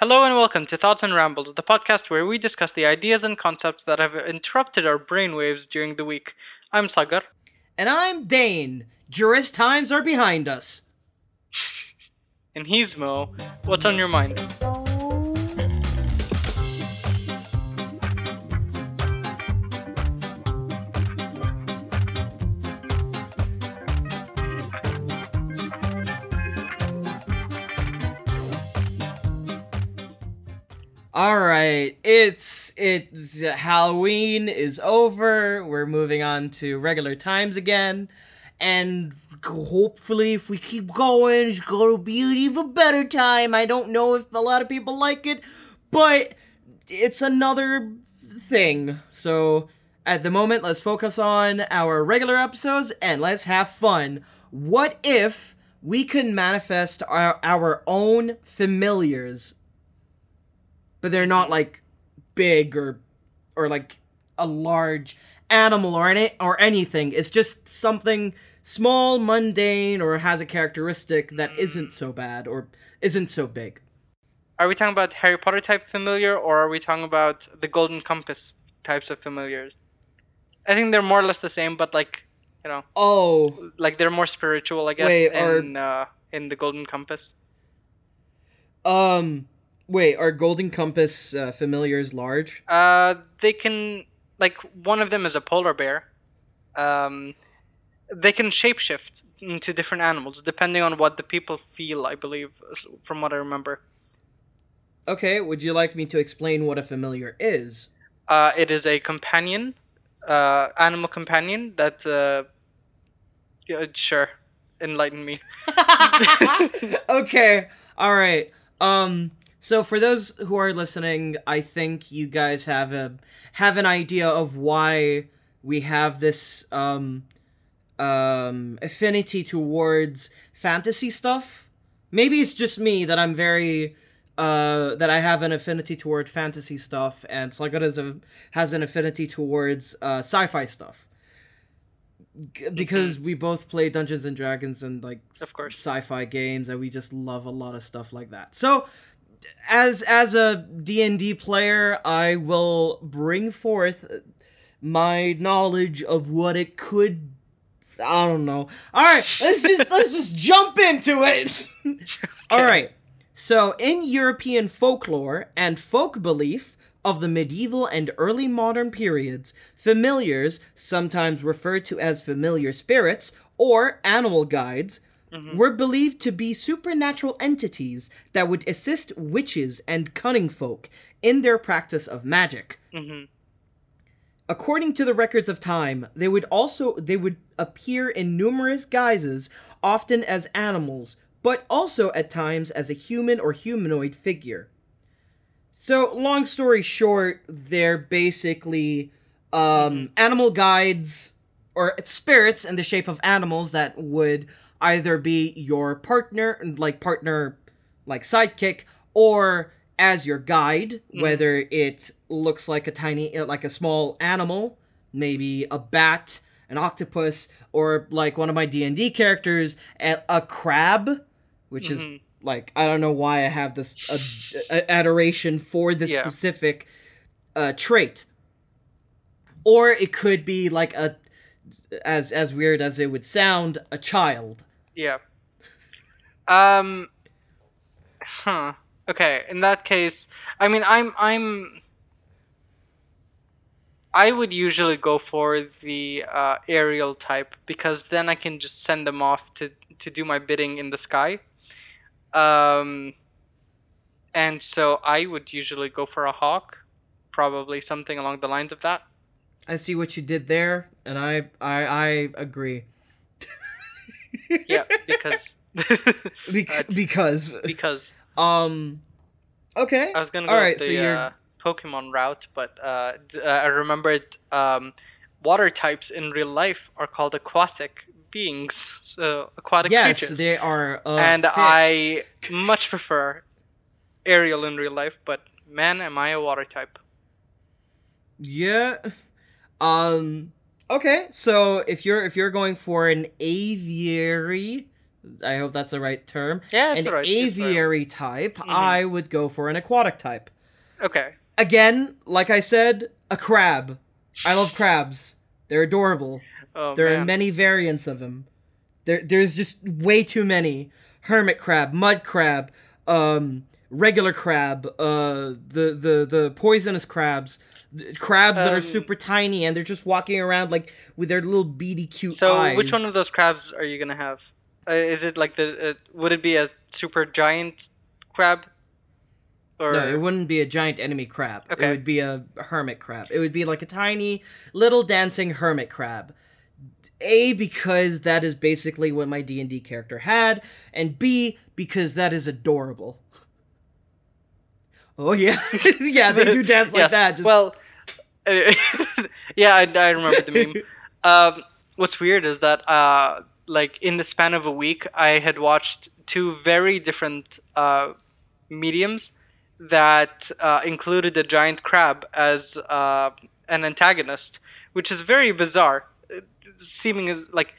Hello and welcome to Thoughts and Rambles, the podcast where we discuss the ideas and concepts that have interrupted our brainwaves during the week. I'm Sagar. And I'm Dane. Jurist times are behind us. And he's Mo. What's on your mind? All right, it's it's Halloween is over. We're moving on to regular times again, and hopefully, if we keep going, it's gonna be an even better time. I don't know if a lot of people like it, but it's another thing. So at the moment, let's focus on our regular episodes and let's have fun. What if we could manifest our, our own familiars but they're not like big or or like a large animal or any or anything. It's just something small, mundane, or has a characteristic that isn't so bad or isn't so big. Are we talking about Harry Potter type familiar or are we talking about the Golden Compass types of familiars? I think they're more or less the same, but like you know, Oh, like they're more spiritual, I guess, Wait, are- in uh, in the Golden Compass. um, wait, are Golden Compass uh, familiars large? Uh, they can like one of them is a polar bear. Um, they can shapeshift into different animals depending on what the people feel. I believe, from what I remember. Okay, would you like me to explain what a familiar is? Uh, it is a companion, uh, animal companion that. Uh, yeah, sure, enlighten me. okay. All right. Um so for those who are listening, I think you guys have a have an idea of why we have this um um affinity towards fantasy stuff. Maybe it's just me that I'm very uh that I have an affinity toward fantasy stuff and Sluggood has an affinity towards uh sci-fi stuff. G- because we both play Dungeons and Dragons and like Of course. sci-fi games and we just love a lot of stuff like that. So as as a D&D player, I will bring forth my knowledge of what it could I don't know. All right, let's just let's just jump into it. All right. So, in European folklore and folk belief of the medieval and early modern periods, familiars, sometimes referred to as familiar spirits or animal guides, Mm-hmm. were believed to be supernatural entities that would assist witches and cunning folk in their practice of magic. Mm-hmm. According to the records of time, they would also they would appear in numerous guises, often as animals, but also at times as a human or humanoid figure. So, long story short, they're basically um, mm-hmm. animal guides or spirits in the shape of animals that would either be your partner, like partner, like sidekick, or as your guide, whether it looks like a tiny, uh, like a small animal, maybe a bat, an octopus, or like one of my D and D characters, a, a crab, which is like I don't know why I have this uh, adoration for this Yeah. specific uh, trait, or it could be like a as as weird as it would sound, a child. Yeah. Um. Huh. Okay. In that case, I mean, I'm I'm. I would usually go for the uh, aerial type because then I can just send them off to to do my bidding in the sky. Um. And so I would usually go for a hawk, probably something along the lines of that. I see what you did there, and I I I agree. Yeah, because Bec- Uh, because because um okay. I was gonna go All right, the so you're uh, Pokemon route, but uh, uh, I remembered um, water types in real life are called aquatic beings, so aquatic yes, creatures. they are uh, and fish. I much prefer aerial in real life, but man, am I a water type. Yeah. Um okay, so if you're if you're going for an aviary I hope that's the right term. Yeah, an right- it's the right one. aviary type, I would go for an aquatic type. Okay. Again, like I said, a crab. I love crabs. They're adorable. Oh There man. are many variants of them. There, there's just way too many. Hermit crab, mud crab, um, regular crab, uh, the the the poisonous crabs, th- crabs that are Um, super tiny and they're just walking around like with their little beady cute so eyes. which one of those crabs are you gonna have? Uh, is it like the? Uh, would it be a super giant crab? Or No, it wouldn't be a giant enemy crab. Okay. It would be a hermit crab. It would be like a tiny little dancing hermit crab. A because that is basically what my D&D character had and B because that is adorable. Oh yeah. yeah, they do dance like Yes, that. Just, Well, yeah, I, I remember the meme. Um, what's weird is that, uh, like in the span of a week, I had watched two very different uh, mediums that uh, included a giant crab as uh, an antagonist, which is very bizarre. Seeming as like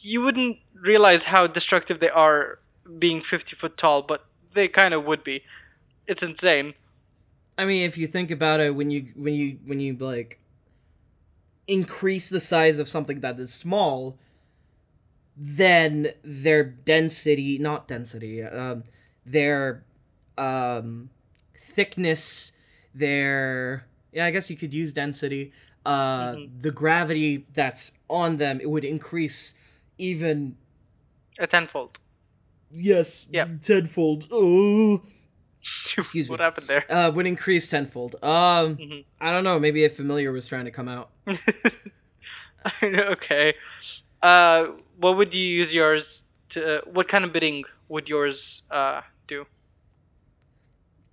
you wouldn't realize how destructive they are being 50 foot tall, but they kind of would be. It's insane. I mean, if you think about it, when you when you when you like increase the size of something that is small, then their density, not density, um, their um, thickness, their yeah, I guess you could use density. Uh, the gravity that's on them, it would increase even A tenfold. yes, Yeah. tenfold. Oh. Excuse what me. happened there? uh, would increase tenfold. Um, Mhm. I don't know. Maybe a familiar was trying to come out. okay. Uh, what would you use yours to? Uh, what kind of bidding would yours uh, do?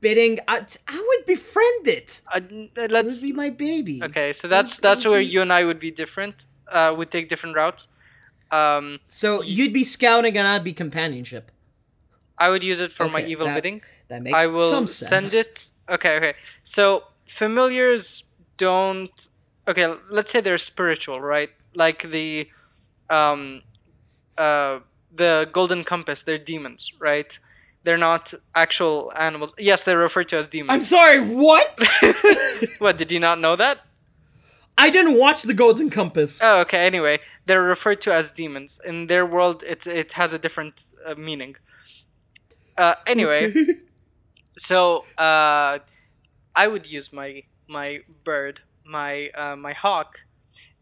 Bidding, I, I would befriend it. Uh, It would let's. be my baby. Okay, so that's it that's where be- you and I would be different. Uh, would take different routes. Um, So you'd be scouting and I'd be companionship. I would use it for my evil that bidding. That makes I will some sense. send it. Okay, okay. So familiars don't. Okay, let's say they're spiritual, right? Like the, um, uh, the golden compass. They're demons, right? They're not actual animals. Yes, they're referred to as demons. I'm sorry. What? what? Did you not know that? I didn't watch the Golden Compass. Oh, okay. Anyway, they're referred to as demons. In their world, it's it has a different uh, meaning. Uh, anyway, so uh, I would use my my bird, my uh, my hawk,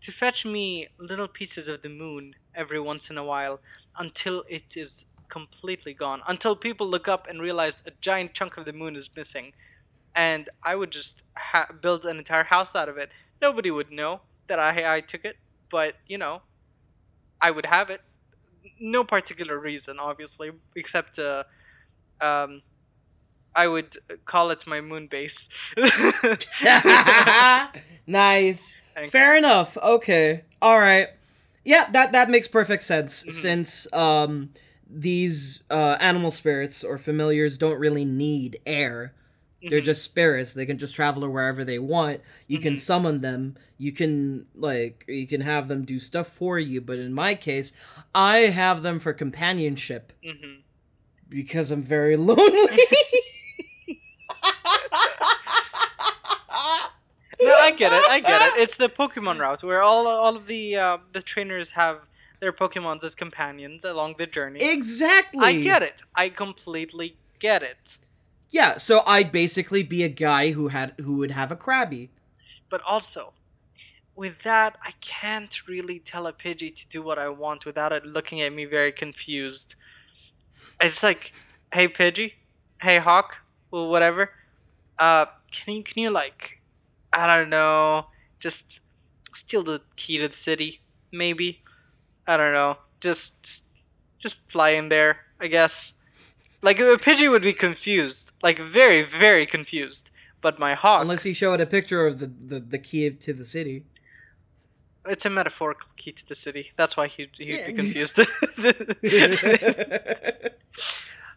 to fetch me little pieces of the moon every once in a while until it is completely gone. Until people look up and realize a giant chunk of the moon is missing, and I would just ha- build an entire house out of it. Nobody would know that I I took it, but you know, I would have it. No particular reason, obviously, except uh, um, I would call it my moon base. nice. Thanks. Fair enough. Okay. All right. Yeah, that that makes perfect sense Mm-hmm. since um these uh animal spirits or familiars don't really need air. They're Mhm. just spirits. They can just travel to wherever they want. You can Mhm. summon them. You can like you can have them do stuff for you, but in my case, I have them for companionship Mhm. because I'm very lonely. No, I get it. I get it. It's the Pokemon route where all all of the uh, the trainers have their Pokemons as companions along the journey. exactly. I get it. I completely get it. Yeah, so I'd basically be a guy who had who would have a Krabby. But also, with that, I can't really tell a Pidgey to do what I want without it looking at me very confused. It's like, hey Pidgey, hey Hawk, well whatever. Uh, can you can you like, I don't know, just steal the key to the city, maybe. I don't know, just just, just fly in there, I guess. Like a Pidgey would be confused, like very very confused. But my Hawk, Unless he showed a picture of the, the, the key to the city. It's a metaphorical key to the city. That's why he'd, he'd Yeah. be confused.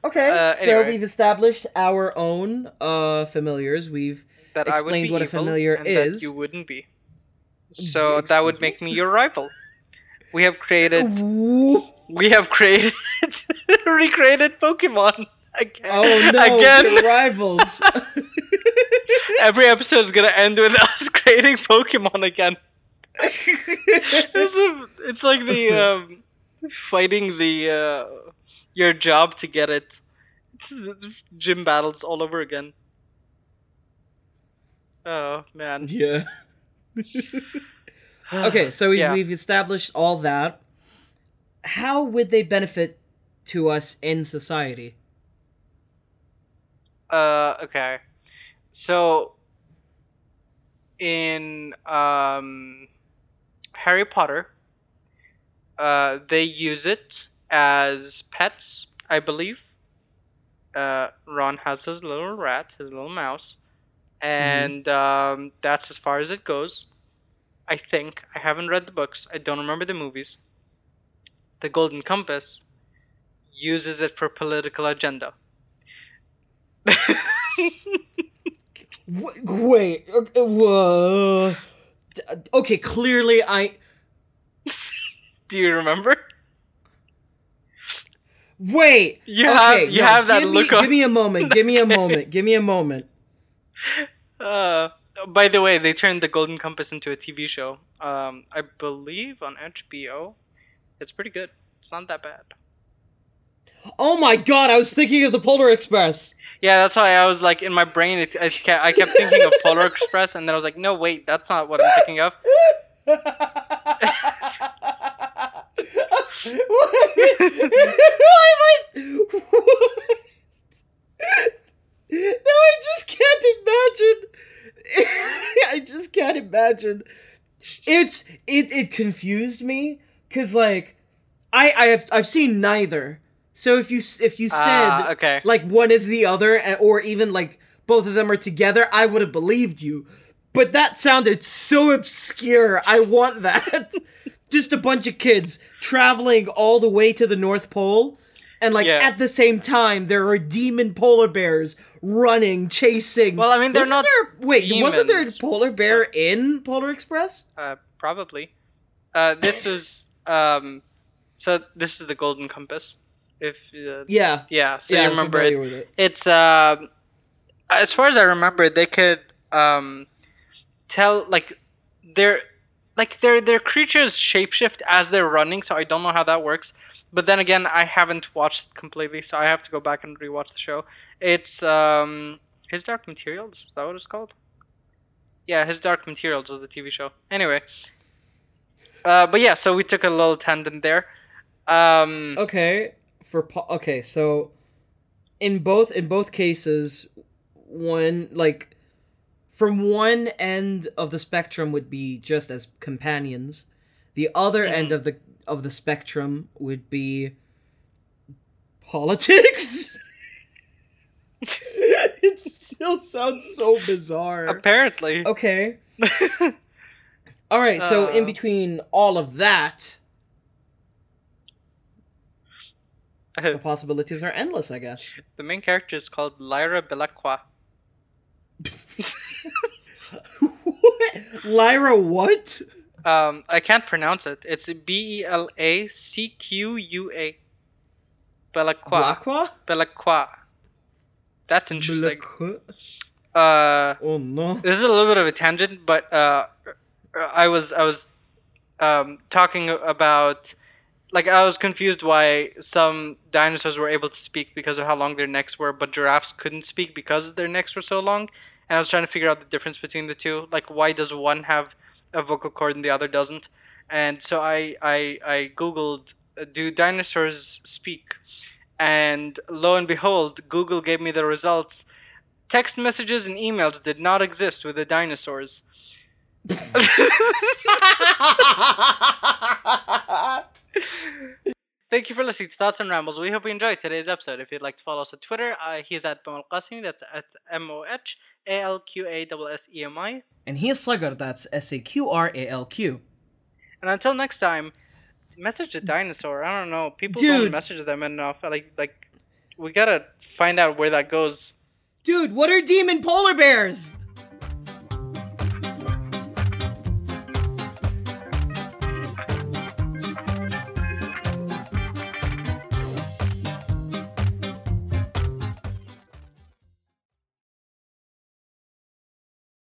okay, Uh, so we've established our own uh familiars. We've that I would be what a evil familiar and is. that you wouldn't be. So that would make me your rival. We have created we have created recreated Pokemon again. Oh no, again. rivals. Every episode is gonna end with us creating Pokemon again. It's, a- it's like the um, fighting the uh, your job to get it. It's, it's gym battles all over again. Oh man. yeah. okay, so we've, Yeah. we've established all that. How would they benefit to us in society? Uh, okay. So, in um, Harry Potter, uh, they use it as pets, I believe. Uh, Ron has his little rat, his little mouse, and um, that's as far as it goes. I think I haven't read the books. I don't remember the movies. The Golden Compass uses it for political agenda. Wait, uh, okay, clearly I. Do you remember? Wait! You okay, have- you no, have that give look Me, on- Give me a moment, give me a moment, give me a moment. Uh, by the way, they turned the Golden Compass into a TV show. Um, I believe on HBO. It's pretty good. It's not that bad. Oh my god, I was thinking of the Polar Express! Yeah, that's why I was like in my brain. It, I, kept, I kept thinking of Polar Express, and then I was like, no, wait, that's not what I'm thinking of. no, I just can't imagine. I just can't imagine. It's it it confused me because like I I have I've seen neither. So if you if you said Ah, okay. like one is the other a- or even like both of them are together, I would have believed you. But that sounded so obscure. I want that. Just a bunch of kids traveling all the way to the North Pole. And like Yeah. at the same time, there are demon polar bears running, chasing. Well, I mean, they're Wasn't not There, wait, wasn't there a polar bear in Polar Express? Uh, probably. Uh, this was um, so this is the Golden Compass. If uh, Yeah. yeah, so yeah, you remember it. it. It's um, as far as I remember, they could um, tell like they're like their their creatures shapeshift as they're running. So I don't know how that works. But then again, I haven't watched it completely, so I have to go back and rewatch the show. It's um, His Dark Materials. Is that what it's called? Yeah, His Dark Materials is the TV show. Anyway, uh, but yeah, so we took a little tangent there. Um, Okay, for po- okay, so in both in both cases, one like from one end of the spectrum would be just as companions. The other end of the of the spectrum would be politics. it still sounds so bizarre. apparently, Okay. All right, so in Uh. between all of that, the possibilities are endless, I guess. the main character is called Lyra Belacqua. Lyra, what? Um, I can't pronounce it. It's B E L A C Q U A. Belacqua. Blacqua? Belacqua. That's interesting. Uh, Oh no. this is a little bit of a tangent, but uh, I was I was um, talking about like I was confused why some dinosaurs were able to speak because of how long their necks were, but giraffes couldn't speak because their necks were so long. And I was trying to figure out the difference between the two. Like, why does one have a vocal cord and the other doesn't? And so I I, I googled, uh, do dinosaurs speak? And lo and behold, Google gave me the results. Text messages and emails did not exist with the dinosaurs. Thank you for listening to Thoughts and Rambles. We hope you enjoyed today's episode. If you'd like to follow us on Twitter, uh, he's at MohAlQassemi. That's at M O H A L Q A S S E M I. and he is Sagar, that's S A Q R A L Q. And until next time, message a dinosaur. I don't know. People Dude. don't message them enough. Like, like, we gotta find out where that goes. Dude, what are demon polar bears?